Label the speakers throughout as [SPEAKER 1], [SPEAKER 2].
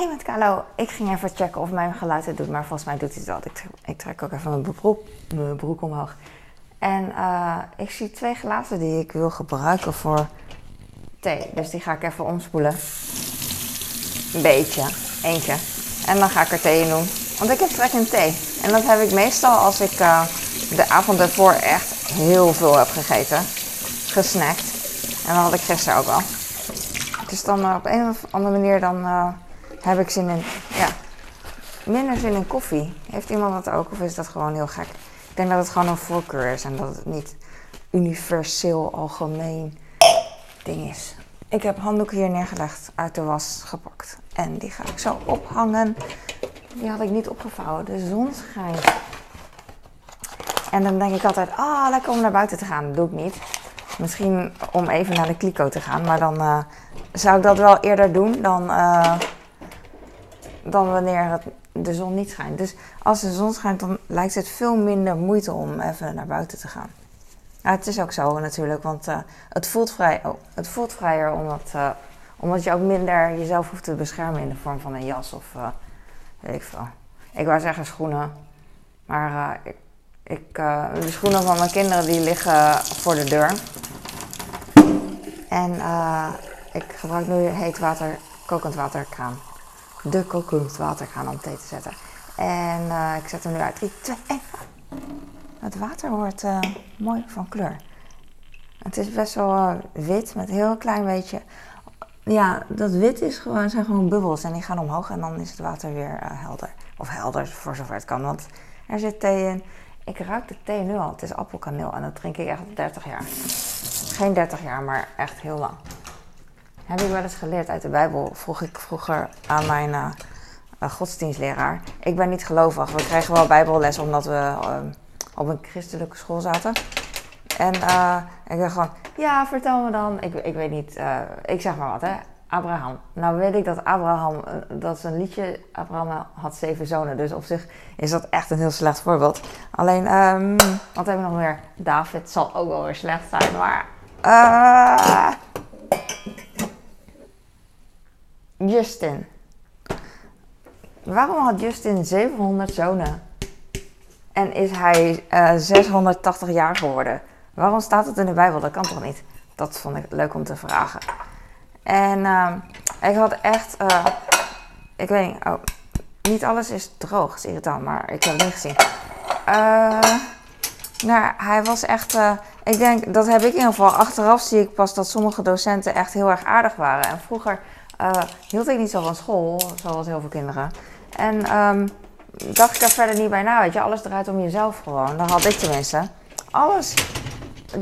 [SPEAKER 1] hey met Carlo, ik ging even checken of mijn geluid het doet, maar volgens mij doet hij dat. Ik, ik trek ook even mijn broek, omhoog. En uh, ik zie twee glazen die ik wil gebruiken voor thee. Dus die ga ik even omspoelen. Een beetje, eentje. En dan ga ik er thee in doen. Want ik heb trek in thee. En dat heb ik meestal als ik uh, de avond ervoor echt heel veel heb gegeten. Gesnackt. En dat had ik gisteren ook al. Dus dan uh, op een of andere manier dan heb ik zin in, ja, minder zin in koffie. Heeft iemand dat ook of is dat gewoon heel gek? Ik denk dat het gewoon een voorkeur is en dat het niet universeel algemeen ding is. Ik heb handdoeken hier neergelegd, uit de was gepakt. En die ga ik zo ophangen. Die had ik niet opgevouwen. De zon schijnt. En dan denk ik altijd, ah, lekker om naar buiten te gaan. Dat doe ik niet. Misschien om even naar de kliko te gaan. Maar dan uh, zou ik dat wel eerder doen dan... Uh, dan wanneer het, de zon niet schijnt. Dus als de zon schijnt, dan lijkt het veel minder moeite om even naar buiten te gaan. Het is ook zo natuurlijk, want uh, het, voelt vrij, oh, het voelt vrijer omdat, uh, omdat je ook minder jezelf hoeft te beschermen in de vorm van een jas of uh, weet ik veel. Ik wou zeggen schoenen, maar ik, ik, de schoenen van mijn kinderen die liggen voor de deur. En ik gebruik nu heet water, kokend waterkraan de kokend waterkraan om thee te zetten. En uh, ik zet hem nu uit. 3, 2, 1. Het water wordt uh, mooi van kleur. Het is best wel uh, wit met een heel klein beetje. Ja, dat wit is gewoon, zijn gewoon bubbels en die gaan omhoog en dan is het water weer helder. Of helder voor zover het kan, want er zit thee in. Ik ruik de thee nu al. Het is appelkaneel en dat drink ik echt 30 jaar. Geen 30 jaar, maar echt heel lang. Heb ik wel eens geleerd uit de Bijbel, vroeg ik vroeger aan mijn uh, godsdienstleraar. Ik ben niet gelovig. We kregen wel Bijbelles omdat we uh, op een christelijke school zaten. En ik dacht gewoon, ja, vertel me dan. Ik, ik weet niet, ik zeg maar wat, hè. Abraham. Nou weet ik dat Abraham, dat is een liedje, Abraham had zeven zonen. Dus op zich is dat echt een heel slecht voorbeeld. Alleen, um, wat hebben we nog meer? David zal ook wel weer slecht zijn, maar... Justin. Waarom had Justin 700 zonen? En is hij uh, eh, 680 jaar geworden? Waarom staat het in de Bijbel? Dat kan toch niet? Dat vond ik leuk om te vragen. En uh, ik had echt. Uh, ik weet niet. Oh, niet alles is droog. Is irritant, maar ik heb het niet gezien. nou, hij was echt. ik denk, dat heb ik in ieder geval. Achteraf zie ik pas dat sommige docenten echt heel erg aardig waren. En vroeger uh, hield ik niet zo van school, zoals heel veel kinderen. En um, dacht ik er verder niet bij na, je. Alles draait om jezelf gewoon. Dat had ik tenminste. Alles.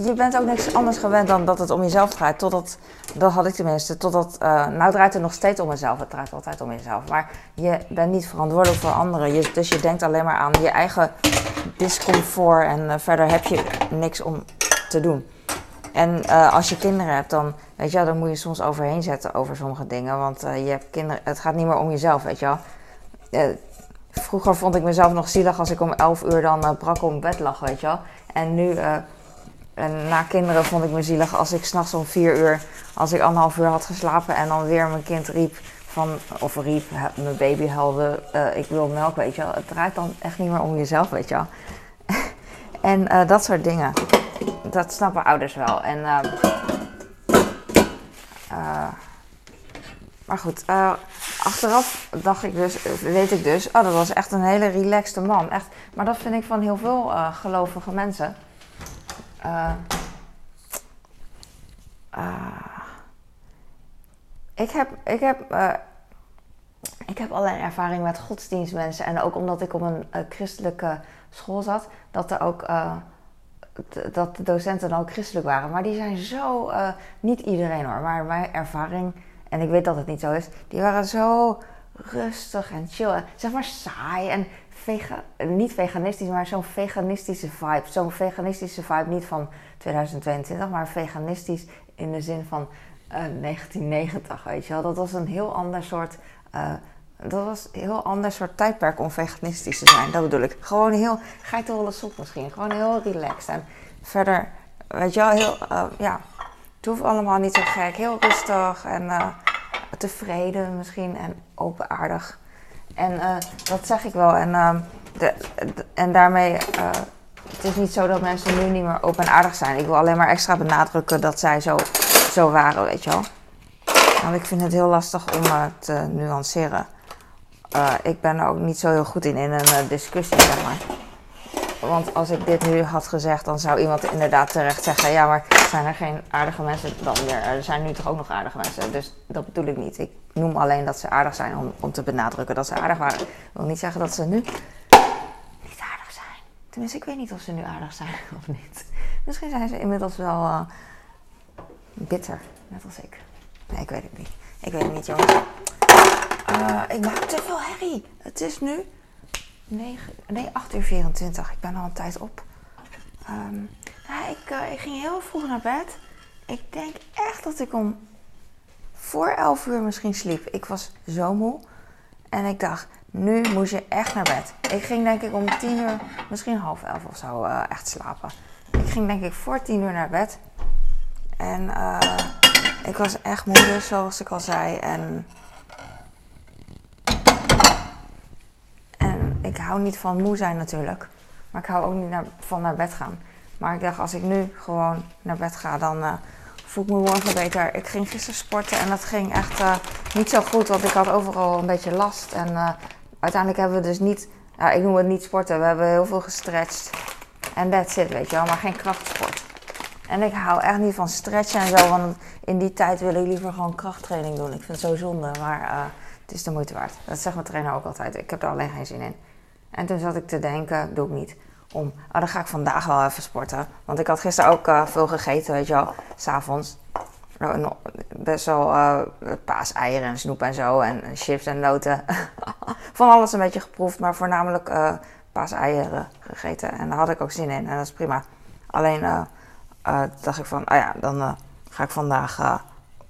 [SPEAKER 1] Je bent ook niks anders gewend dan dat het om jezelf draait. Totdat, dat had ik tenminste. Totdat, uh, nou draait het nog steeds om jezelf. Het draait altijd om jezelf. Maar je bent niet verantwoordelijk voor anderen. Dus je denkt alleen maar aan je eigen discomfort. En uh, verder heb je niks om te doen. En als je kinderen hebt, dan, weet je, moet je soms overheen zetten over sommige dingen. Want uh, je hebt kinderen, het gaat niet meer om jezelf, weet je wel. Uh, vroeger vond ik mezelf nog zielig als ik om 11 uur dan brak op bed lag, weet je wel. En nu, na kinderen vond ik me zielig als ik s'nachts om 4 uur, als ik anderhalf uur had geslapen en dan weer mijn kind riep van, of riep, mijn baby huilde, ik wil melk, weet je wel. Het draait dan echt niet meer om jezelf, weet je wel. en dat soort dingen dat snappen ouders wel. En, uh, maar goed, uh, achteraf dacht ik dus, weet ik dus, oh, dat was echt een hele relaxte man. Echt, maar dat vind ik van heel veel gelovige mensen. ik heb, ik heb, ik heb alleen ervaring met godsdienstmensen. En ook omdat ik op een christelijke school zat, dat er ook dat de docenten dan ook christelijk waren. Maar die zijn zo, uh, niet iedereen hoor, maar mijn ervaring, en ik weet dat het niet zo is, die waren zo rustig en chill. zeg maar saai en vega, niet veganistisch, maar zo'n veganistische vibe. Zo'n veganistische vibe, niet van 2022, maar veganistisch in de zin van uh, eh, 1990, weet je wel. Dat was een heel ander soort... Uh, dat was een heel ander soort tijdperk om veganistisch te zijn. Dat bedoel ik. Gewoon heel geitenwolle sop misschien. Gewoon heel relaxed. En verder, weet je wel, heel, uh, ja, het hoeft allemaal niet zo gek. Heel rustig en uh, tevreden misschien en openaardig. En eh, dat zeg ik wel. En, ehm, de, en daarmee, het is niet zo dat mensen nu niet meer open en aardig zijn. Ik wil alleen maar extra benadrukken dat zij zo, zo waren, weet je wel. Want ik vind het heel lastig om te nuanceren. Ik ben er ook niet zo heel goed in, in een discussie, zeg maar. Want als ik dit nu had gezegd, dan zou iemand inderdaad terecht zeggen: Ja, maar zijn er geen aardige mensen dan meer? Er zijn nu toch ook nog aardige mensen? Dus dat bedoel ik niet. Ik noem alleen dat ze aardig zijn om, om te benadrukken dat ze aardig waren. Ik wil niet zeggen dat ze nu niet aardig zijn. Tenminste, ik weet niet of ze nu aardig zijn of niet. Misschien zijn ze inmiddels wel uh, bitter, net als ik. Nee, ik weet het niet. Ik weet het niet, jongens. Uh, ik maak te veel herrie. Het is nu 9, nee, 8 uur 24. Ik ben al een tijd op. Ja, ik, uh, ik, ging heel vroeg naar bed. Ik denk echt dat ik om voor 11 uur misschien sliep. Ik was zo moe. En ik dacht, nu moet je echt naar bed. Ik ging denk ik om 10 uur, misschien half 11 of zo, uh, echt slapen. Ik ging denk ik voor 10 uur naar bed. En ik was echt moe, zoals ik al zei. En ik hou niet van moe zijn natuurlijk. Maar ik hou ook niet naar, van naar bed gaan. Maar ik dacht, als ik nu gewoon naar bed ga, dan uh, voel ik me morgen beter. Ik ging gisteren sporten en dat ging echt uh, niet zo goed, want ik had overal een beetje last. En uh, uiteindelijk hebben we dus niet, ja, ik noem het niet sporten, we hebben heel veel gestretched. En that's it, weet je wel, maar geen krachtsport. En ik hou echt niet van stretchen en zo, want in die tijd wil ik liever gewoon krachttraining doen. Ik vind het zo zonde, maar het is de moeite waard. Dat zegt mijn trainer ook altijd. Ik heb er alleen geen zin in. En toen zat ik te denken, doe ik niet. Om, oh, dan ga ik vandaag wel even sporten. Want ik had gisteren ook uh, veel gegeten, weet je wel, s'avonds. Nou, best wel uh, paaseieren en snoep en zo. En chips en noten. Van alles een beetje geproefd, maar voornamelijk uh, paaseieren gegeten. En daar had ik ook zin in en dat is prima. Alleen dacht ik van, oh ja, dan ga ik vandaag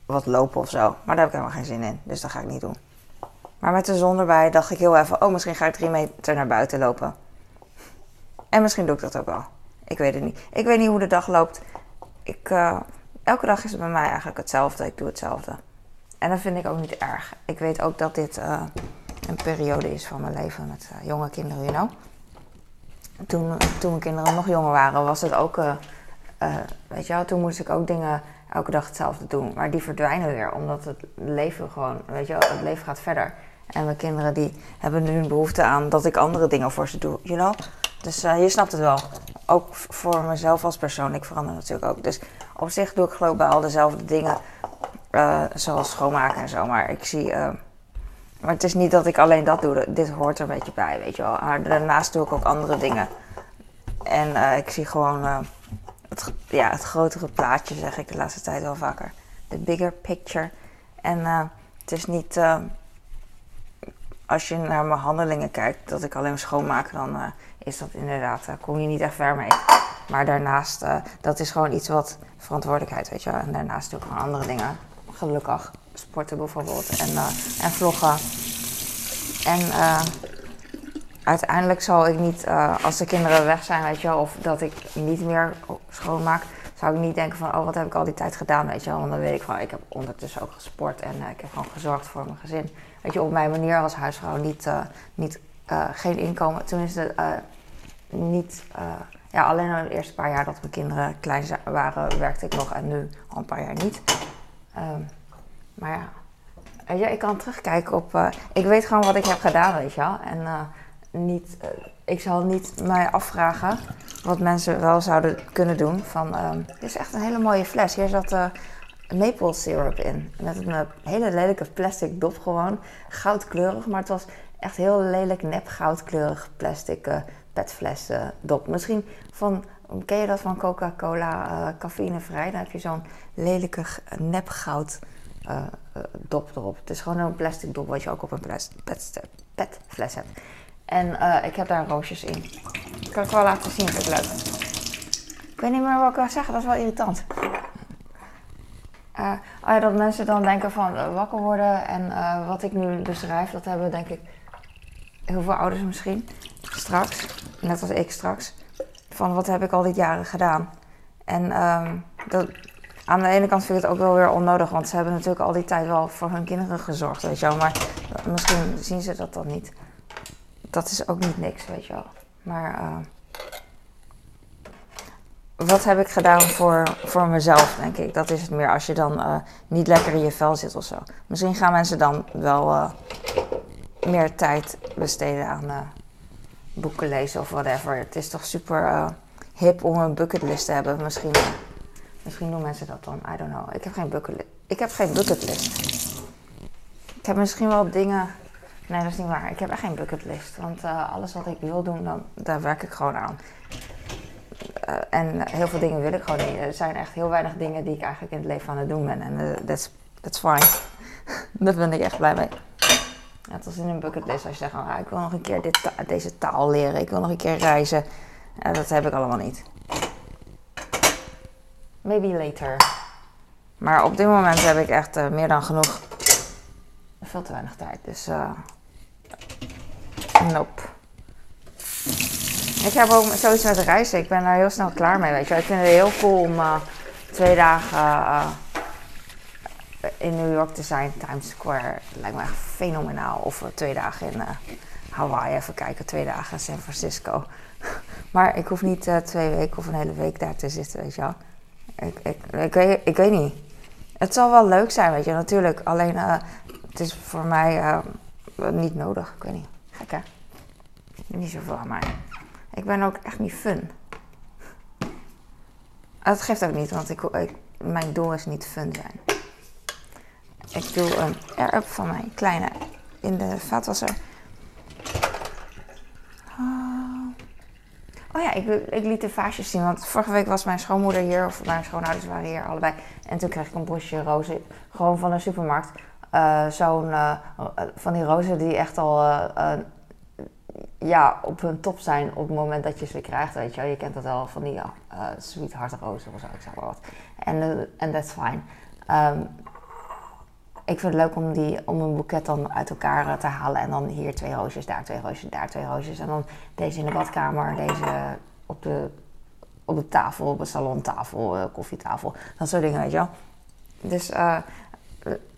[SPEAKER 1] wat lopen of zo. Maar daar heb ik helemaal geen zin in, dus dat ga ik niet doen. Maar met de zon erbij dacht ik heel even, oh, misschien ga ik drie meter naar buiten lopen. En misschien doe ik dat ook wel. Ik weet het niet. Ik weet niet hoe de dag loopt. Ik, uh, elke dag is het bij mij eigenlijk hetzelfde. Ik doe hetzelfde. En dat vind ik ook niet erg. Ik weet ook dat dit uh, een periode is van mijn leven met uh, jonge kinderen, you know. Toen, toen mijn kinderen nog jonger waren, was het ook, weet je wel, toen moest ik ook dingen elke dag hetzelfde doen. Maar die verdwijnen weer, omdat het leven gewoon, weet je wel, het leven gaat verder. En mijn kinderen die hebben nu een behoefte aan dat ik andere dingen voor ze doe, you know? Dus uh, je snapt het wel. Ook voor mezelf als persoon, ik verander natuurlijk ook. Dus op zich doe ik geloof ik bij al dezelfde dingen, uh, zoals schoonmaken en zo. Maar ik zie... Uh, maar het is niet dat ik alleen dat doe. Dit hoort er een beetje bij, weet je wel. Maar daarnaast doe ik ook andere dingen. En ik zie gewoon het, ja, het grotere plaatje, zeg ik de laatste tijd wel vaker. De bigger picture. En het is niet als je naar mijn handelingen kijkt, dat ik alleen schoonmaak, dan uh, is dat inderdaad, daar kom je niet echt ver mee. Maar daarnaast, uh, dat is gewoon iets wat verantwoordelijkheid, weet je En daarnaast doe ik gewoon andere dingen. Gelukkig. Sporten bijvoorbeeld en, en vloggen. En uiteindelijk zal ik niet, als de kinderen weg zijn, weet je of dat ik niet meer schoonmaak, zou ik niet denken van, oh, wat heb ik al die tijd gedaan, weet je wel. Want dan weet ik van, ik heb ondertussen ook gesport en ik heb gewoon gezorgd voor mijn gezin weet je, op mijn manier als huisvrouw niet, uh, niet uh, geen inkomen. Tenminste, niet. ja, alleen al de eerste paar jaar dat mijn kinderen klein waren, werkte ik nog en nu al een paar jaar niet. Um, maar ja. ja, ik kan terugkijken op. ik weet gewoon wat ik heb gedaan, weet je wel. En niet, ik zal niet mij afvragen wat mensen wel zouden kunnen doen. Van, um, dit is echt een hele mooie fles. Hier zat maple syrup in. Met een eh, hele lelijke plastic dop gewoon. Goudkleurig, maar het was echt heel lelijk nep goudkleurig plastic uh, petfles uh, dop. Misschien van, ken je dat van Coca-Cola uh, cafeïnevrij? Dan heb je zo'n lelijke nep goud dop erop. Het is gewoon een plastic dop wat je ook op een pet, petfles hebt. En ik heb daar roosjes in. Dat kan ik wel laten zien, dat is leuk. Ik weet niet meer wat ik wil zeggen, dat is wel irritant. Uh, oh dat mensen dan denken van uh, wakker worden en wat ik nu beschrijf, dat hebben denk ik heel veel ouders misschien straks, net als ik straks, van wat heb ik al die jaren gedaan. En um, dat, aan de ene kant vind ik het ook wel weer onnodig, want ze hebben natuurlijk al die tijd wel voor hun kinderen gezorgd, weet je wel. Maar misschien zien ze dat dan niet. Dat is ook niet niks, weet je wel. Maar uh, wat heb ik gedaan voor, voor mezelf, denk ik. Dat is het meer als je dan uh, niet lekker in je vel zit of zo. Misschien gaan mensen dan wel uh, meer tijd besteden aan boeken lezen of whatever. Het is toch super hip om een bucketlist te hebben. Misschien, misschien doen mensen dat dan. I don't know. Ik heb geen bucketlist. Ik heb geen bucketlist. Ik heb misschien wel dingen. Nee, dat is niet waar. Ik heb echt geen bucketlist. Want uh, alles wat ik wil doen, dan, daar werk ik gewoon aan. Uh, en heel veel dingen wil ik gewoon niet. Er zijn echt heel weinig dingen die ik eigenlijk in het leven aan het doen ben. En uh, that's, that's fine. Daar ben ik echt blij mee. Net als in een bucketlist. Als je zegt, oh, ik wil nog een keer dit, deze taal leren. Ik wil nog een keer reizen. Ja, dat heb ik allemaal niet. Maybe later. Maar op dit moment heb ik echt uh, meer dan genoeg. Veel te weinig tijd. Dus uh, nope. Ik heb ook zoiets met reizen. Ik ben daar heel snel klaar mee. Weet je. Ik vind het heel cool om uh, twee dagen uh, in New York te zijn, Times Square. Lijkt me echt fenomenaal. Of twee dagen in Hawaii even kijken, twee dagen San Francisco. Maar ik hoef niet twee weken of een hele week daar te zitten, weet je wel. Ik, ik, ik, weet, ik weet niet. Het zal wel leuk zijn, weet je, natuurlijk. Alleen, het is voor mij niet nodig. Ik weet niet. Gek? Niet zoveel aan mij. Ik ben ook echt niet fun. Dat geeft ook niet, want ik, ik, mijn doel is niet fun zijn. Ik doe een air-up van mijn kleine in de vaatwasser. Oh ja, ik, ik, liet de vaasjes zien. Want vorige week was mijn schoonmoeder hier, of mijn schoonouders waren hier allebei. En toen kreeg ik een bosje rozen, gewoon van de supermarkt. Uh, Zo'n, uh, van die rozen die echt al uh, ja, op hun top zijn op het moment dat je ze krijgt. Weet je, wel. je kent dat wel van die ja, sweetheart rozen of zo, ik zeg maar wat. En uh, that's fine. Um, ik vind het leuk om, die, om een boeket dan uit elkaar eh, te halen. En dan hier twee roosjes, daar twee roosjes, daar twee roosjes. En dan deze in de badkamer, deze op de, op de tafel, op de salontafel, uh, koffietafel. Dat soort dingen, weet je wel. Dus uh,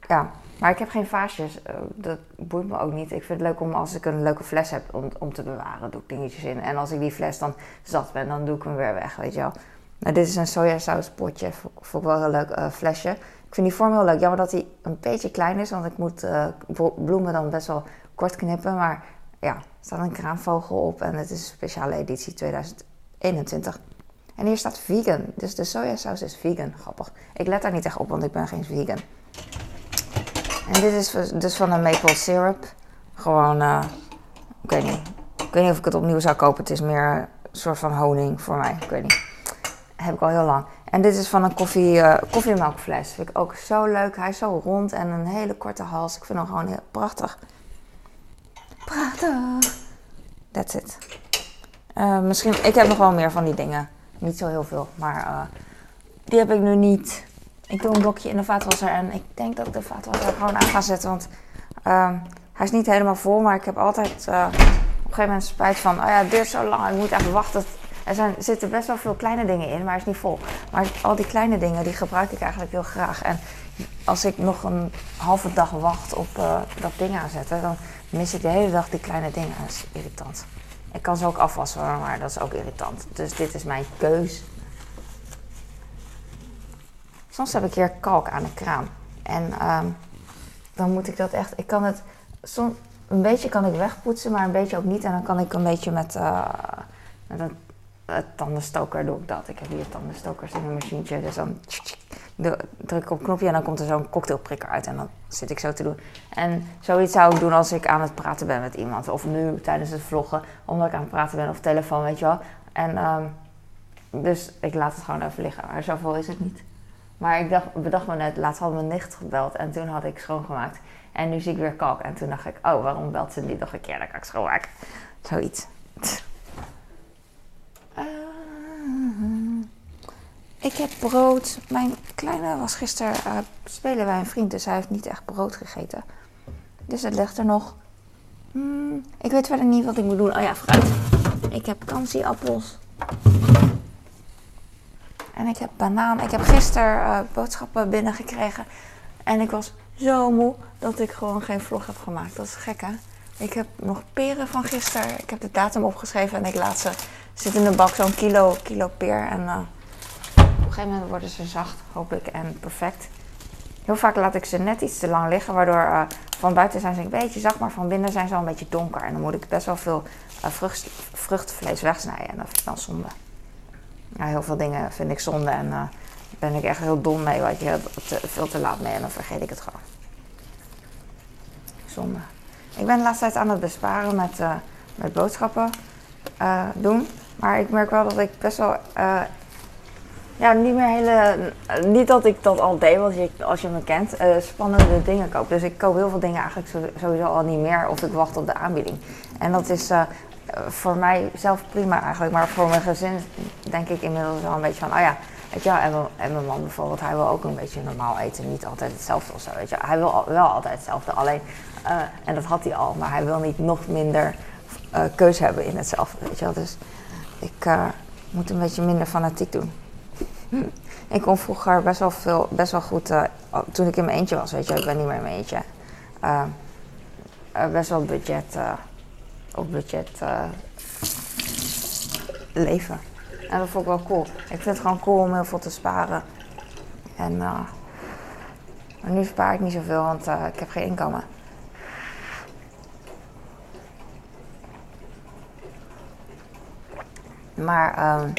[SPEAKER 1] ja, maar ik heb geen vaasjes. Uh, dat boeit me ook niet. Ik vind het leuk om als ik een leuke fles heb om, om te bewaren, doe ik dingetjes in. En als ik die fles dan zat ben, dan doe ik hem weer weg, weet je wel. Nou, dit is een sojasauspotje, vond ik wel een leuk flesje. Ik vind die vorm heel leuk. Jammer dat hij een beetje klein is, want ik moet uh, bloemen dan best wel kort knippen. Maar ja, er staat een kraanvogel op en het is een speciale editie 2021. En hier staat vegan, dus de sojasaus is vegan. Grappig. Ik let daar niet echt op, want ik ben geen vegan. En dit is dus van een maple syrup. Gewoon, uh, ik weet niet. Ik weet niet of ik het opnieuw zou kopen. Het is meer een soort van honing voor mij. Ik weet niet. heb ik al heel lang. En dit is van een koffie, uh, koffiemelkfles. Vind ik ook zo leuk. Hij is zo rond en een hele korte hals. Ik vind hem gewoon heel prachtig. Prachtig. That's it. Uh, misschien, ik heb nog wel meer van die dingen. Niet zo heel veel, maar die heb ik nu niet. Ik doe een blokje in de vaatwasser en ik denk dat ik de vaatwasser gewoon aan ga zetten. Want uh, hij is niet helemaal vol, maar ik heb altijd op een gegeven moment spijt van... Oh ja, duurt zo lang, ik moet even wachten er zijn, zitten best wel veel kleine dingen in, maar het is niet vol. Maar al die kleine dingen, die gebruik ik eigenlijk heel graag. En als ik nog een halve dag wacht op uh, dat ding aanzetten, dan mis ik de hele dag die kleine dingen. Dat is irritant. Ik kan ze ook afwassen, maar dat is ook irritant. Dus dit is mijn keus. Soms heb ik hier kalk aan de kraan. En um, dan moet ik dat echt. Ik kan het. Een beetje kan ik wegpoetsen, maar een beetje ook niet. En dan kan ik een beetje met, uh, met een tandenstoker doe ik dat. Ik heb hier tandenstokers in een machientje. Dus dan druk ik op een knopje en dan komt er zo'n cocktailprikker uit. En dan zit ik zo te doen. En zoiets zou ik doen als ik aan het praten ben met iemand. Of nu tijdens het vloggen, omdat ik aan het praten ben of telefoon, weet je wel. En um, dus ik laat het gewoon even liggen. Maar zoveel is het niet. Maar ik dacht, bedacht me net, laatst had mijn nicht gebeld en toen had ik schoongemaakt. En nu zie ik weer kalk. En toen dacht ik, oh, waarom belt ze niet nog een keer? Dan kan ik schoonmaken. Zoiets. Ik heb brood. Mijn kleine was gisteren uh, spelen bij een vriend, dus hij heeft niet echt brood gegeten. Dus het ligt er nog. Mm, ik weet verder niet wat ik moet doen. Oh ja, fruit. Ik heb kansieappels. En ik heb banaan. Ik heb gisteren uh, boodschappen binnengekregen. En ik was zo moe dat ik gewoon geen vlog heb gemaakt. Dat is gek, hè? Ik heb nog peren van gisteren. Ik heb de datum opgeschreven en ik laat ze zit in de bak zo'n kilo, kilo peer. En uh, op een gegeven moment worden ze zacht, hoop ik, en perfect. Heel vaak laat ik ze net iets te lang liggen, waardoor uh, van buiten zijn ze een beetje zacht, maar van binnen zijn ze al een beetje donker. En dan moet ik best wel veel vrucht, vruchtvlees wegsnijden en dat vind ik dan zonde. Ja, heel veel dingen vind ik zonde en daar ben ik echt heel dom mee, wat je veel te laat mee en dan vergeet ik het gewoon. Zonde. Ik ben de laatste tijd aan het besparen met, met boodschappen doen. Maar ik merk wel dat ik best wel. Ja, niet meer hele. Niet dat ik dat al deed, want je, als je me kent, spannende dingen koop. Dus ik koop heel veel dingen eigenlijk sowieso al niet meer of ik wacht op de aanbieding. En dat is voor mij zelf prima eigenlijk. Maar voor mijn gezin denk ik inmiddels wel een beetje van, oh ja, weet je wel, en, mijn man bijvoorbeeld, hij wil ook een beetje normaal eten. Niet altijd hetzelfde of zo, weet je Hij wil wel altijd hetzelfde, alleen, en dat had hij al, maar hij wil niet nog minder keuze hebben in hetzelfde, weet je wel. Dus ik uh, moet een beetje minder fanatiek doen. ik kon vroeger best wel, veel, best wel goed, uh, toen ik in mijn eentje was, weet je, ik ben niet meer in mijn eentje. Uh, best wel budget, op budget leven. En dat vond ik wel cool. Ik vind het gewoon cool om heel veel te sparen. En maar nu spaar ik niet zoveel, want ik heb geen inkomen. Maar um,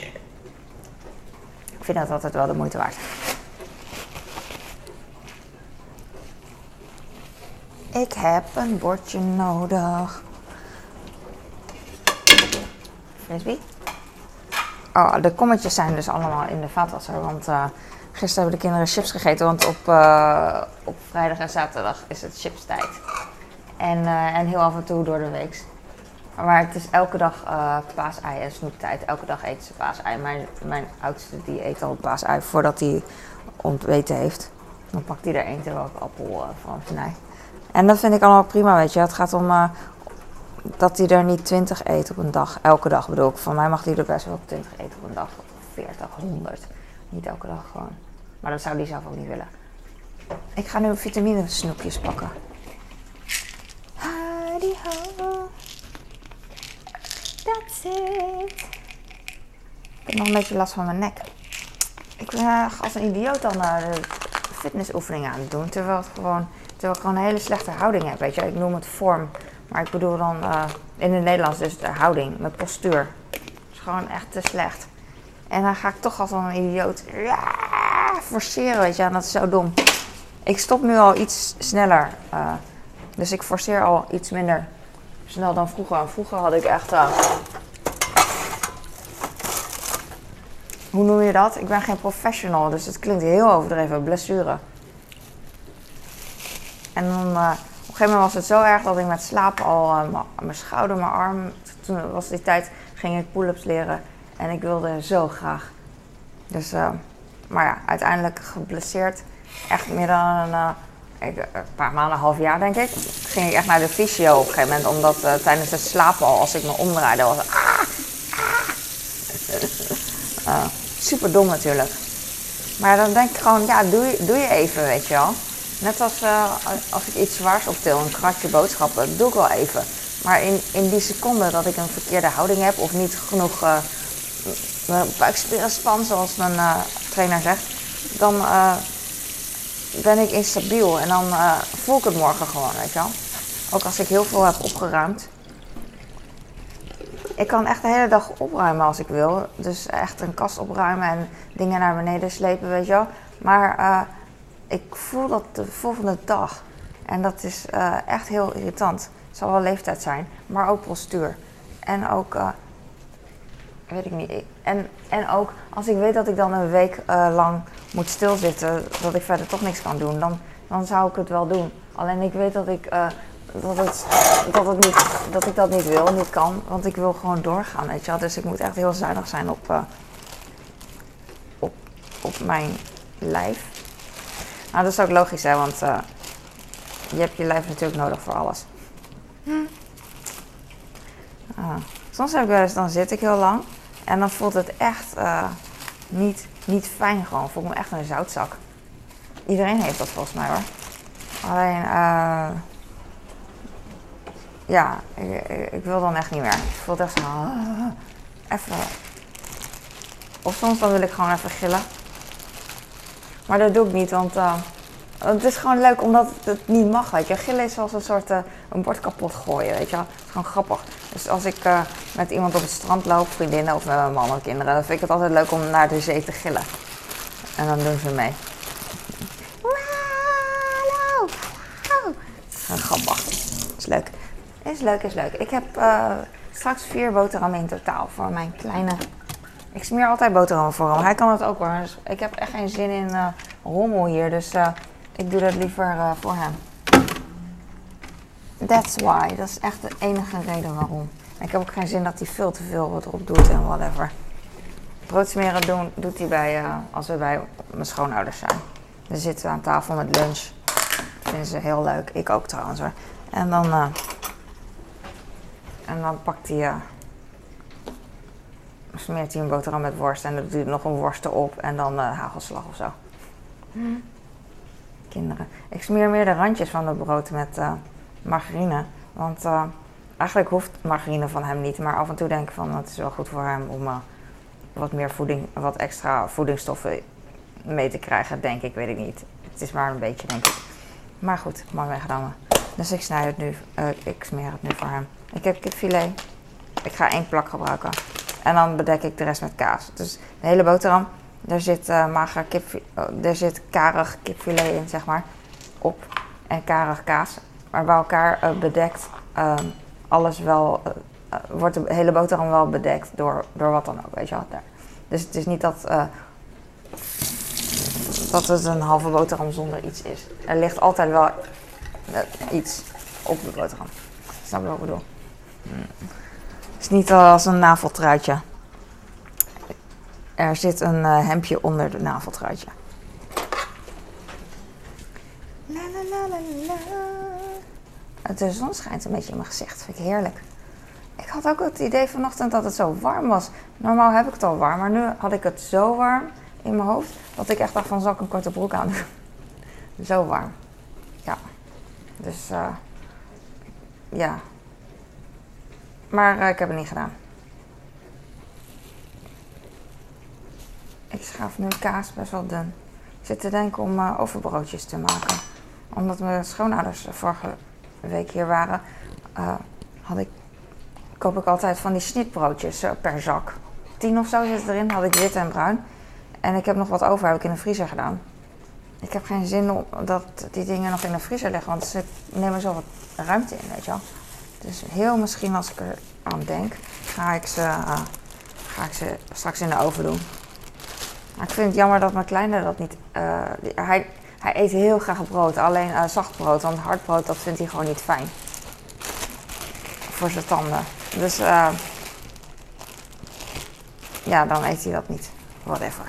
[SPEAKER 1] ik vind dat altijd wel de moeite waard. Ik heb een bordje nodig. Oh, de kommetjes zijn dus allemaal in de vaatwasser. Want uh, gisteren hebben de kinderen chips gegeten. Want op, uh, op vrijdag en zaterdag is het chipstijd. En, uh, en heel af en toe door de week. Maar het is elke dag paasei en snoeptijd. Elke dag eten ze paasei. Mijn, mijn oudste die eet al paasei voordat hij ontweten heeft. Dan pakt hij er één terwijl ik appel van snij. En dat vind ik allemaal prima, weet je. Het gaat om dat hij er niet 20 eet op een dag. Elke dag bedoel ik. Van mij mag hij er best wel 20 eten op een dag. 40, 100. Niet elke dag gewoon. Maar dat zou hij zelf ook niet willen. Ik ga nu vitamine snoepjes pakken. Hadi ho. That's it. Ik heb nog een beetje last van mijn nek. Ik ben uh, als een idioot dan de fitnessoefeningen aan het doen. Terwijl, gewoon, terwijl ik gewoon een hele slechte houding heb. Weet je. Ik noem het vorm. Maar ik bedoel dan uh, in het Nederlands dus de houding. Mijn postuur. Het is gewoon echt te slecht. En dan ga ik toch als een idioot ja, forceren. Weet je. En dat is zo dom. Ik stop nu al iets sneller. dus ik forceer al iets minder snel dan vroeger. Vroeger had ik echt. Uh, hoe noem je dat? Ik ben geen professional, dus het klinkt heel overdreven. Blessure. En dan. Gegeven moment was het zo erg dat ik met slapen al uh, mijn schouder, mijn arm. Toen was die tijd, ging ik pull-ups leren. En ik wilde zo graag. Dus, maar ja, uiteindelijk geblesseerd. Echt meer dan een ik, een paar maanden, een half jaar denk ik, ging ik echt naar de fysio op een gegeven moment. Omdat tijdens het slapen al, als ik me omdraaide, was ah, ah. Super dom natuurlijk. Maar dan denk ik gewoon, ja, doe doe je even, weet je wel. Net als uh, als ik iets zwaars optil, een kratje boodschappen, dat doe ik wel even. Maar in, in die seconde dat ik een verkeerde houding heb of niet genoeg uh, mijn buikspieren span, zoals mijn trainer zegt, dan ben ik instabiel en dan voel ik het morgen gewoon, weet je wel. Ook als ik heel veel heb opgeruimd. Ik kan echt de hele dag opruimen als ik wil. Dus echt een kast opruimen en dingen naar beneden slepen, weet je wel. Maar ik voel dat de volgende dag. En dat is uh, echt heel irritant. Het zal wel leeftijd zijn, maar ook postuur. En ook weet ik niet. En, en ook als ik weet dat ik dan een week uh, lang moet stilzitten, dat ik verder toch niks kan doen, dan, dan zou ik het wel doen. Alleen ik weet dat ik, dat, het, dat, het niet, dat ik dat niet wil, niet kan, want ik wil gewoon doorgaan, weet je wel. Dus ik moet echt heel zuinig zijn op, op, op mijn lijf. Nou, dat is ook logisch, hè, want je hebt je lijf natuurlijk nodig voor alles. Hm. Ah. Soms heb ik wel eens, dan zit ik heel lang. En dan voelt het echt, uh, niet, niet fijn gewoon. Voel me echt een zoutzak. Iedereen heeft dat volgens mij hoor. Alleen, eh ja, ik, ik, ik wil dan echt niet meer. Ik voel het echt zo, ah, even. Of soms dan wil ik gewoon even gillen. Maar dat doe ik niet, want eh, het is gewoon leuk omdat het niet mag, weet je. Gillen is zoals een soort eh, een bord kapot gooien, weet je wel. Het is gewoon grappig. Dus als ik eh, met iemand op het strand loop, vriendinnen of met mijn man of kinderen, dan vind ik het altijd leuk om naar de zee te gillen. En dan doen ze mee. Hallo. Gewoon grappig. Is leuk. Is leuk, is leuk. Ik heb straks vier boterhammen in totaal voor mijn kleine... Ik smeer altijd boterhammen voor hem. Hij kan het ook hoor. Dus ik heb echt geen zin in eh, rommel hier. Dus eh, ik doe dat liever eh, voor hem. That's why. Dat is echt de enige reden waarom. Ik heb ook geen zin dat hij veel te veel erop doet en whatever. Brood smeren doen, doet hij bij, als we bij mijn schoonouders zijn. Dan zitten we aan tafel met lunch. vinden ze heel leuk. Ik ook trouwens hoor. En dan, en dan pakt hij, smeert hij een boterham met worst en dan doet hij nog een worst erop en dan eh, hagelslag of zo. Kinderen. Ik smeer meer de randjes van het brood met eh, margarine. Want eh, eigenlijk hoeft margarine van hem niet, maar af en toe denk ik van het is wel goed voor hem om wat meer voeding, wat extra voedingsstoffen mee te krijgen, denk ik, weet ik niet. Het is maar een beetje, denk ik. Maar goed, mooi meegenomen. Dus ik snij het nu, ik smeer het nu voor hem. Ik heb kipfilet. Ik ga één plak gebruiken. En dan bedek ik de rest met kaas. Dus de hele boterham, daar zit uh, mager kip, oh, daar zit karig kipfilet in, zeg maar, op. En karig kaas. Maar bij elkaar eh, bedekt ehm, alles wel, eh, wordt de hele boterham wel bedekt door, door wat dan ook, weet je wel. Daar. Dus het is niet dat, dat het een halve boterham zonder iets is. Er ligt altijd wel iets op de boterham. Snap je wat ik bedoel? Het is niet als een naveltruitje. Er zit een eh, hemdje onder de naveltruitje. La, la, la. De zon schijnt een beetje in mijn gezicht. Vind ik heerlijk. Ik had ook het idee vanochtend dat het zo warm was. Normaal heb ik het al warm, maar nu had ik het zo warm in mijn hoofd dat ik echt dacht van zal ik een korte broek aan doen. zo warm. Ja. Dus eh, ja. Maar eh, ik heb het niet gedaan. Ik schaaf nu kaas best wel dun. Ik zit te denken om eh, overbroodjes te maken. Omdat mijn schoonouders vorige week hier waren, eh, had ik, koop ik altijd van die snitbroodjes per zak. Tien of zo zit erin, had ik wit en bruin. En ik heb nog wat over, heb ik in de vriezer gedaan. Ik heb geen zin om dat die dingen nog in de vriezer liggen, want ze nemen zo wat ruimte in, weet je wel. Dus heel misschien als ik er aan denk, ga ik ze, eh, ga ik ze straks in de oven doen. Maar ik vind het jammer dat mijn kleine dat niet. eh, hij, hij eet heel graag brood, alleen eh, zacht brood, want hard brood dat vindt hij gewoon niet fijn. Voor zijn tanden. Dus ja, dan eet hij dat niet. Whatever.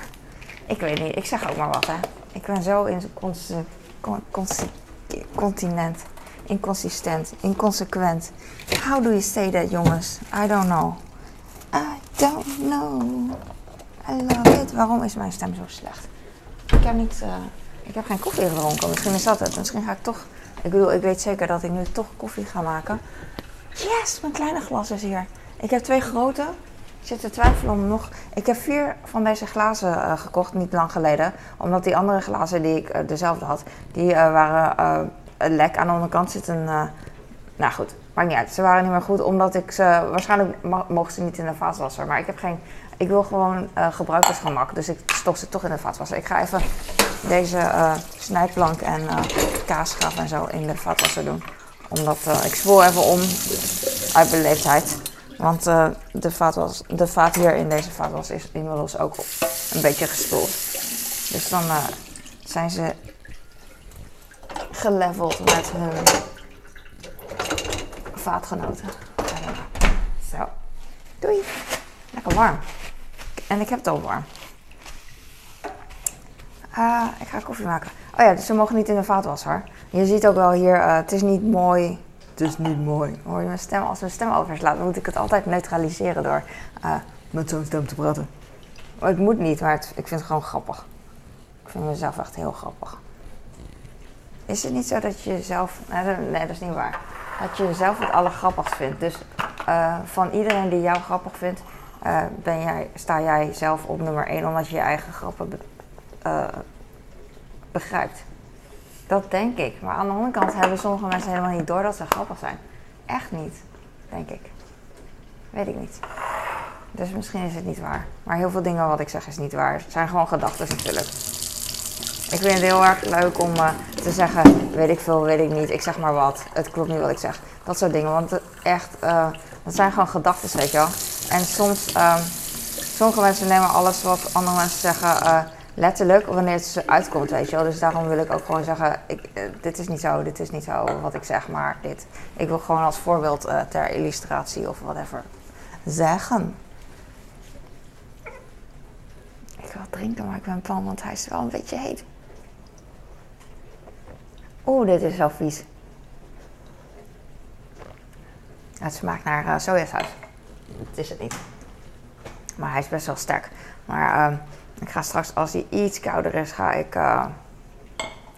[SPEAKER 1] Ik weet niet, ik zeg ook maar wat hè. Ik ben zo in consi- continent, inconsistent, inconsequent. How do you say that, jongens? I don't know. I don't know. I love it. Waarom is mijn stem zo slecht? Ik heb niet, eh, ik heb geen koffie gedronken. Misschien is dat het. Misschien ga ik toch. Ik bedoel, ik weet zeker dat ik nu toch koffie ga maken. Yes, mijn kleine glas is hier. Ik heb twee grote. Ik zit te twijfelen om nog. Ik heb vier van deze glazen eh, gekocht, niet lang geleden. Omdat die andere glazen die ik eh, dezelfde had, die waren eh, lek. Aan de onderkant zit een. eh, nou goed, maakt niet uit. Ze waren niet meer goed, omdat ik ze. Waarschijnlijk mogen ze niet in de vaatwasser. Maar ik heb geen. Ik wil gewoon eh gebruikersgemak. Dus ik stop ze toch in de vaatwasser. Ik ga even deze eh, snijplank en kaasschap en zo in de vaatwasser doen. Omdat ik spoel even om uit beleefdheid. Want de, vaat was, de vaat hier in deze vaatwas is inmiddels ook een beetje gespoeld. Dus dan zijn ze geleveld met hun vaatgenoten. Zo. Doei. Lekker warm. En ik heb het al warm. Ah, ik ga koffie maken. Oh ja, dus ze mogen niet in de vaatwasser. Je ziet ook wel hier, eh, het is niet mooi. Het is niet mooi. Hoor je mijn stem? Als mijn stem overslaat, moet ik het altijd neutraliseren door eh, met zo'n stem te praten. Het moet niet, maar het- ik vind het gewoon grappig. Ik vind mezelf echt heel grappig. Is het niet zo dat je jezelf... Nee, dat, is niet waar. Dat je jezelf het allergrappigst vindt. Dus eh, van iedereen die jou grappig vindt... eh, ben jij, sta jij zelf op nummer 1 omdat je je eigen grappen eh, begrijpt. Dat denk ik. Maar aan de andere kant hebben sommige mensen helemaal niet door dat ze grappig zijn. Echt niet, denk ik. Weet ik niet. Dus misschien is het niet waar. Maar heel veel dingen wat ik zeg is niet waar. Het zijn gewoon gedachten natuurlijk. Ik vind het heel erg leuk om eh, te zeggen, weet ik veel, weet ik niet. Ik zeg maar wat. Het klopt niet wat ik zeg. Dat soort dingen. Want echt, eh, dat zijn gewoon gedachten, weet je wel. En soms, ehm, sommige mensen nemen alles wat andere mensen zeggen eh, letterlijk wanneer het ze uitkomt, weet je wel. Dus daarom wil ik ook gewoon zeggen, ik, dit is niet zo, dit is niet zo wat ik zeg, maar dit. Ik wil gewoon als voorbeeld ter illustratie of whatever zeggen. Ik wil drinken, maar ik ben bang, want hij is wel een beetje heet. Oeh, dit is zo vies. Het smaakt naar eh, sojasaus. Dat is het niet. Maar hij is best wel sterk. Maar ehm, ik ga straks, als hij iets kouder is, ga ik... eh,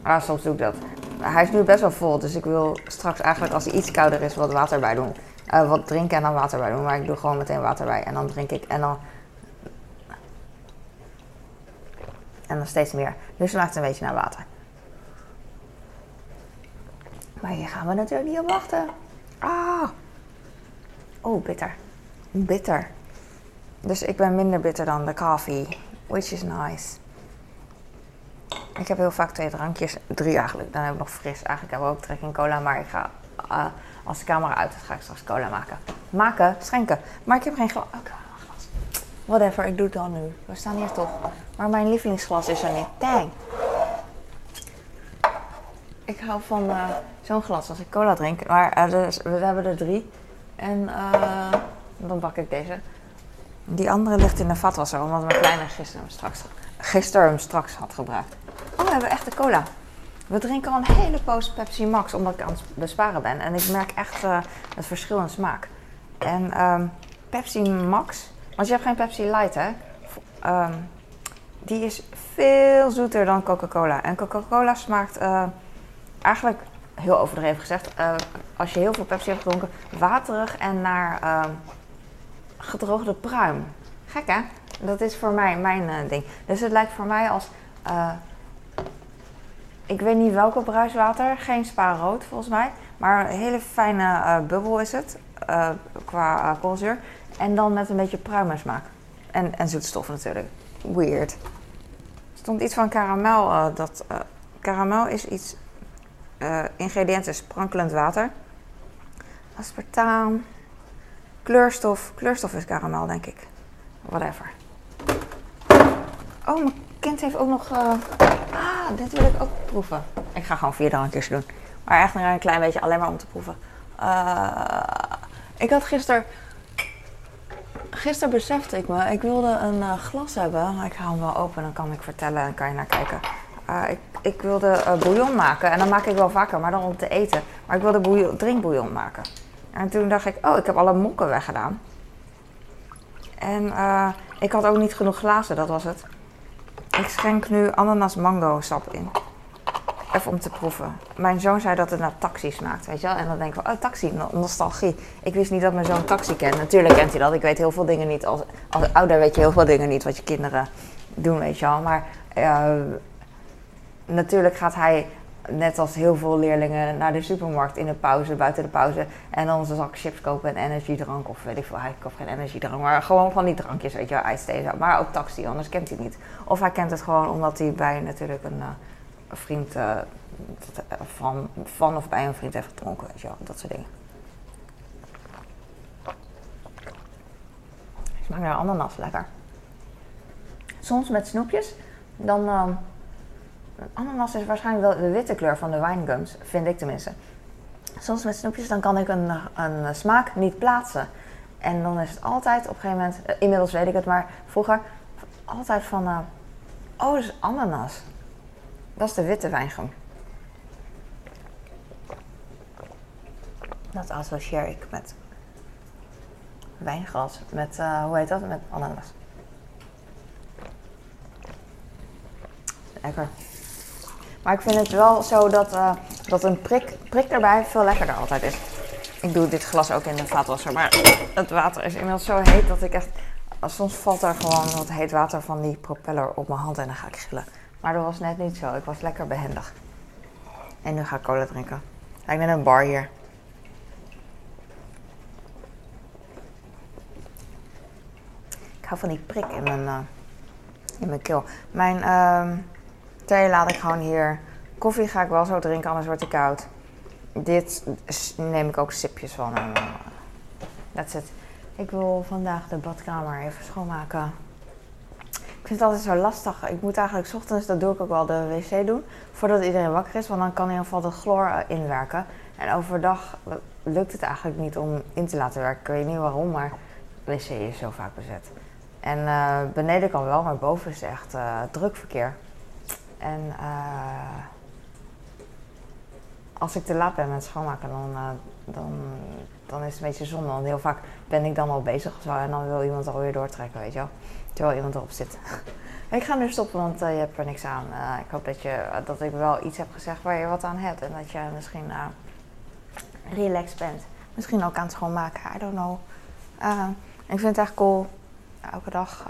[SPEAKER 1] ah, soms doe ik dat. Hij is nu best wel vol, dus ik wil straks eigenlijk als hij iets kouder is wat water bij doen. Eh, wat drinken en dan water bij doen. Maar ik doe gewoon meteen water bij en dan drink ik en dan... En dan steeds meer. Nu smaakt het een beetje naar water. Maar hier gaan we natuurlijk niet op wachten. Ah! Oh, bitter. Bitter. Dus ik ben minder bitter dan de koffie. Which is nice. Ik heb heel vaak twee drankjes. Drie eigenlijk. Dan heb ik nog fris. Eigenlijk hebben we ook trek in cola. Maar ik ga, eh, als de camera uit is, ga ik straks cola maken. Maken, schenken. Maar ik heb geen glas. Oh, glas. Whatever, ik doe het dan nu. We staan hier toch. Maar mijn lievelingsglas is er niet. Dang. Ik hou van eh, zo'n glas als ik cola drink. Maar eh, we hebben er drie. En eh, dan pak ik deze. Die andere ligt in de vatwasser, omdat mijn kleine gisteren hem straks, gisteren hem straks had gebruikt. Oh, we hebben echte cola. We drinken al een hele poos Pepsi Max, omdat ik aan het besparen ben. En ik merk echt het verschil in smaak. En ehm, Pepsi Max, want je hebt geen Pepsi Light, hè? Ehm, die is veel zoeter dan Coca-Cola. En Coca-Cola smaakt eigenlijk, heel overdreven gezegd, eh, als je heel veel Pepsi hebt gedronken, waterig en naar ehm, gedroogde pruim. Gek hè? Dat is voor mij mijn eh, ding. Dus het lijkt voor mij als. eh, ik weet niet welke bruiswater, geen spa rood volgens mij. Maar een hele fijne bubbel is het. qua koolzuur. En dan met een beetje pruimensmaak. En, en zoetstof natuurlijk. Weird. Er stond iets van karamel. dat, karamel is iets. Eh ingrediënt is sprankelend water. Aspartaam. Kleurstof. Kleurstof is karamel, denk ik. Whatever. Oh, mijn kind heeft ook nog. eh, Ah, dit wil ik ook proeven. Ik ga gewoon vier drankjes doen. Maar echt een klein beetje alleen maar om te proeven. Eh, ik had gisteren. Gisteren besefte ik me, ik wilde een glas hebben. Ik haal hem wel open, dan kan ik vertellen en kan je naar kijken. Eh, ik, wilde eh, bouillon maken en dat maak ik wel vaker, maar dan om te eten. Maar ik wilde bouillon, drinkbouillon maken. En toen dacht ik, oh, ik heb alle mokken weggedaan. En eh, ik had ook niet genoeg glazen, dat was het. Ik schenk nu ananas mango sap in. Even om te proeven. Mijn zoon zei dat het naar taxi smaakt, weet je wel. En dan denk ik oh, taxi, no- nostalgie. Ik wist niet dat mijn zoon taxi kent. Natuurlijk kent hij dat. Ik weet heel veel dingen niet. Als, als ouder weet je heel veel dingen niet wat je kinderen doen, weet je wel. Maar eh, natuurlijk gaat hij, net als heel veel leerlingen, naar de supermarkt in de pauze, buiten de pauze. En dan een zak chips kopen en energiedrank. Of weet ik veel, hij koopt geen energiedrank. Maar gewoon van die drankjes, weet je wel. Maar ook taxi, anders kent hij het niet. Of hij kent het gewoon omdat hij bij natuurlijk een, eh, vriend eh, van, van of bij een vriend heeft gedronken. Dat soort dingen. Smaakt naar ananas, lekker. Soms met snoepjes, dan... ehm, ananas is waarschijnlijk wel de witte kleur van de wijngums, vind ik tenminste. Soms met snoepjes, dan kan ik een, een smaak niet plaatsen. En dan is het altijd op een gegeven moment, eh, inmiddels weet ik het, maar vroeger altijd van, eh, oh, dat is ananas. Dat is de witte wijngum. Dat associeer ik met wijngras, met, eh, hoe heet dat, met ananas. lekker. Maar ik vind het wel zo dat, uh, dat een prik, prik erbij veel lekkerder altijd is. Ik doe dit glas ook in de vaatwasser, maar het water is inmiddels zo heet dat ik echt... Soms valt er gewoon wat heet water van die propeller op mijn hand en dan ga ik gillen. Maar dat was net niet zo. Ik was lekker behendig. En nu ga ik cola drinken. Lijkt net een bar hier. Ik hou van die prik in mijn, uh, in mijn keel. Mijn uh, thee laat ik gewoon hier. Koffie ga ik wel zo drinken, anders wordt het koud. Dit neem ik ook sipjes van. Uh, that's it. Ik wil vandaag de badkamer even schoonmaken. Ik vind het altijd zo lastig. Ik moet eigenlijk ochtends, dat doe ik ook wel, de wc doen. Voordat iedereen wakker is, want dan kan in ieder geval de chloor eh, inwerken. En overdag lukt het eigenlijk niet om in te laten werken. Ik weet niet waarom, maar de wc is zo vaak bezet. En uh, beneden kan wel, maar boven is echt uh, druk verkeer. En uh, als ik te laat ben met schoonmaken, dan, dan, dan is het een beetje zonde. Want heel vaak ben ik dan al bezig zo en dan wil iemand alweer doortrekken, weet je wel. Terwijl iemand erop zit. ik ga nu stoppen, want je hebt er niks aan. ik hoop dat, je, dat ik wel iets heb gezegd waar je wat aan hebt. En dat je misschien relaxed bent. Misschien ook aan het schoonmaken, I don't know. ik vind het echt cool elke dag.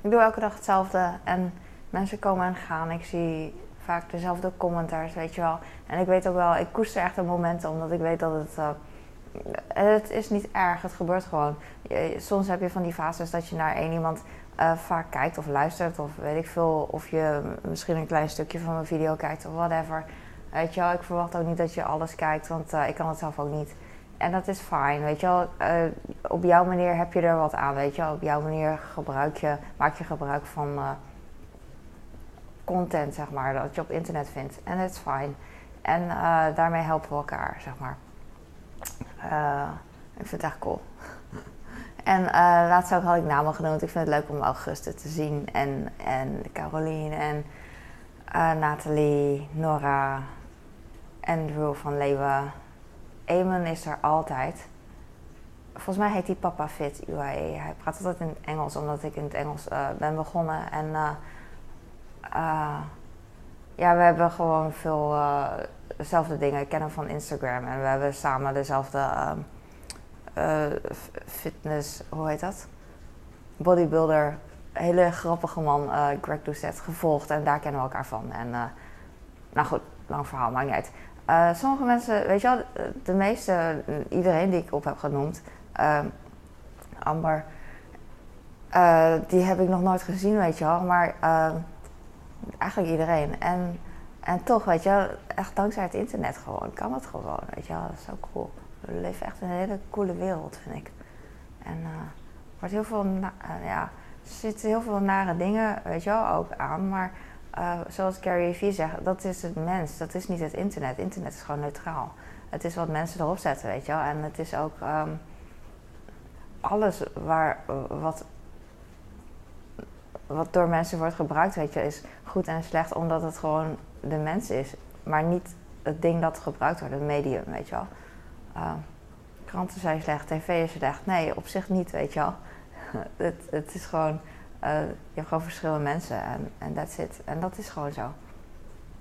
[SPEAKER 1] Ik doe elke dag hetzelfde en mensen komen en gaan. Ik zie vaak dezelfde commentaars, weet je wel. En ik weet ook wel, ik koester echt een momenten omdat ik weet dat het. Uh, het is niet erg, het gebeurt gewoon. Soms heb je van die fases dat je naar één iemand uh, vaak kijkt of luistert, of weet ik veel, of je misschien een klein stukje van een video kijkt of whatever. Weet je wel, ik verwacht ook niet dat je alles kijkt, want ik kan het zelf ook niet. En dat is fijn, weet je wel. Op jouw manier heb je er wat aan, weet je wel. Op jouw manier gebruik je, maak je gebruik van content, zeg maar, dat je op internet vindt. En dat is fijn. En uh, daarmee helpen we elkaar, zeg maar. ik vind het echt cool. en laatst ook had ik namen genoemd. Ik vind het leuk om Auguste te zien. En, en Caroline en Nathalie, Nora, Andrew van Leeuwen. Eamon is er altijd. Volgens mij heet hij Papa Fit UAE. Hij praat altijd in het Engels, omdat ik in het Engels ben begonnen. En uh, ja, we hebben gewoon veel dezelfde dingen. Ik ken hem van Instagram en we hebben samen dezelfde fitness, hoe heet dat? Bodybuilder. Hele grappige man, Greg Doucet, gevolgd en daar kennen we elkaar van. En nou goed, lang verhaal, maakt niet uit. Sommige mensen, weet je wel, de meeste, iedereen die ik op heb genoemd, uh, Amber, die heb ik nog nooit gezien, weet je wel, maar eigenlijk iedereen. En, en toch, weet je wel, echt dankzij het internet gewoon, kan het gewoon, weet je wel, dat is zo cool. We leven echt in een hele coole wereld, vind ik. En er wordt heel veel, ja, er zitten heel veel nare dingen, weet je wel, ook aan, maar uh, zoals Gary Vee zegt, dat is het mens, dat is niet het internet. Internet is gewoon neutraal. Het is wat mensen erop zetten, weet je wel. En het is ook um, alles waar, wat, wat door mensen wordt gebruikt, weet je, is goed en slecht omdat het gewoon de mens is. Maar niet het ding dat gebruikt wordt, het medium, weet je wel. Uh, kranten zijn slecht, tv is slecht. Nee, op zich niet, weet je wel. het, het is gewoon uh, je hebt gewoon verschillende mensen en, en that's it. En dat is gewoon zo.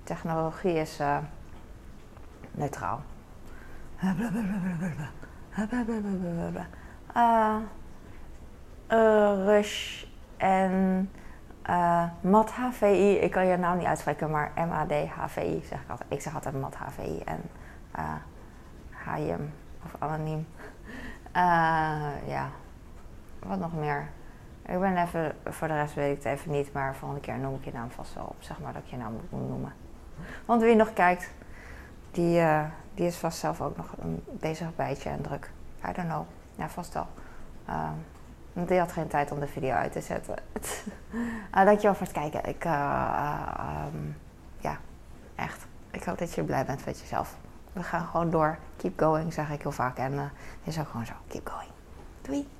[SPEAKER 1] Technologie is uh, neutraal. Uh, Rush en uh, Mat HVI. Ik kan je naam niet uitspreken, maar MAD HVI zeg ik altijd. Ik zeg altijd Mat HVI en uh, of anoniem. ja, wat nog meer? Ik ben even, voor de rest weet ik het even niet, maar volgende keer noem ik je naam vast wel op. Zeg maar dat ik je naam moet noemen. Want wie nog kijkt, die, die is vast zelf ook nog een bezig bijtje en druk. I don't know. Ja, vast wel. Uh, die had geen tijd om de video uit te zetten. uh, dankjewel voor het kijken. Ik, um, ja, echt. Ik hoop dat je blij bent met jezelf. We gaan gewoon door. Keep going, zeg ik heel vaak. En het is ook gewoon zo. Keep going. Doei.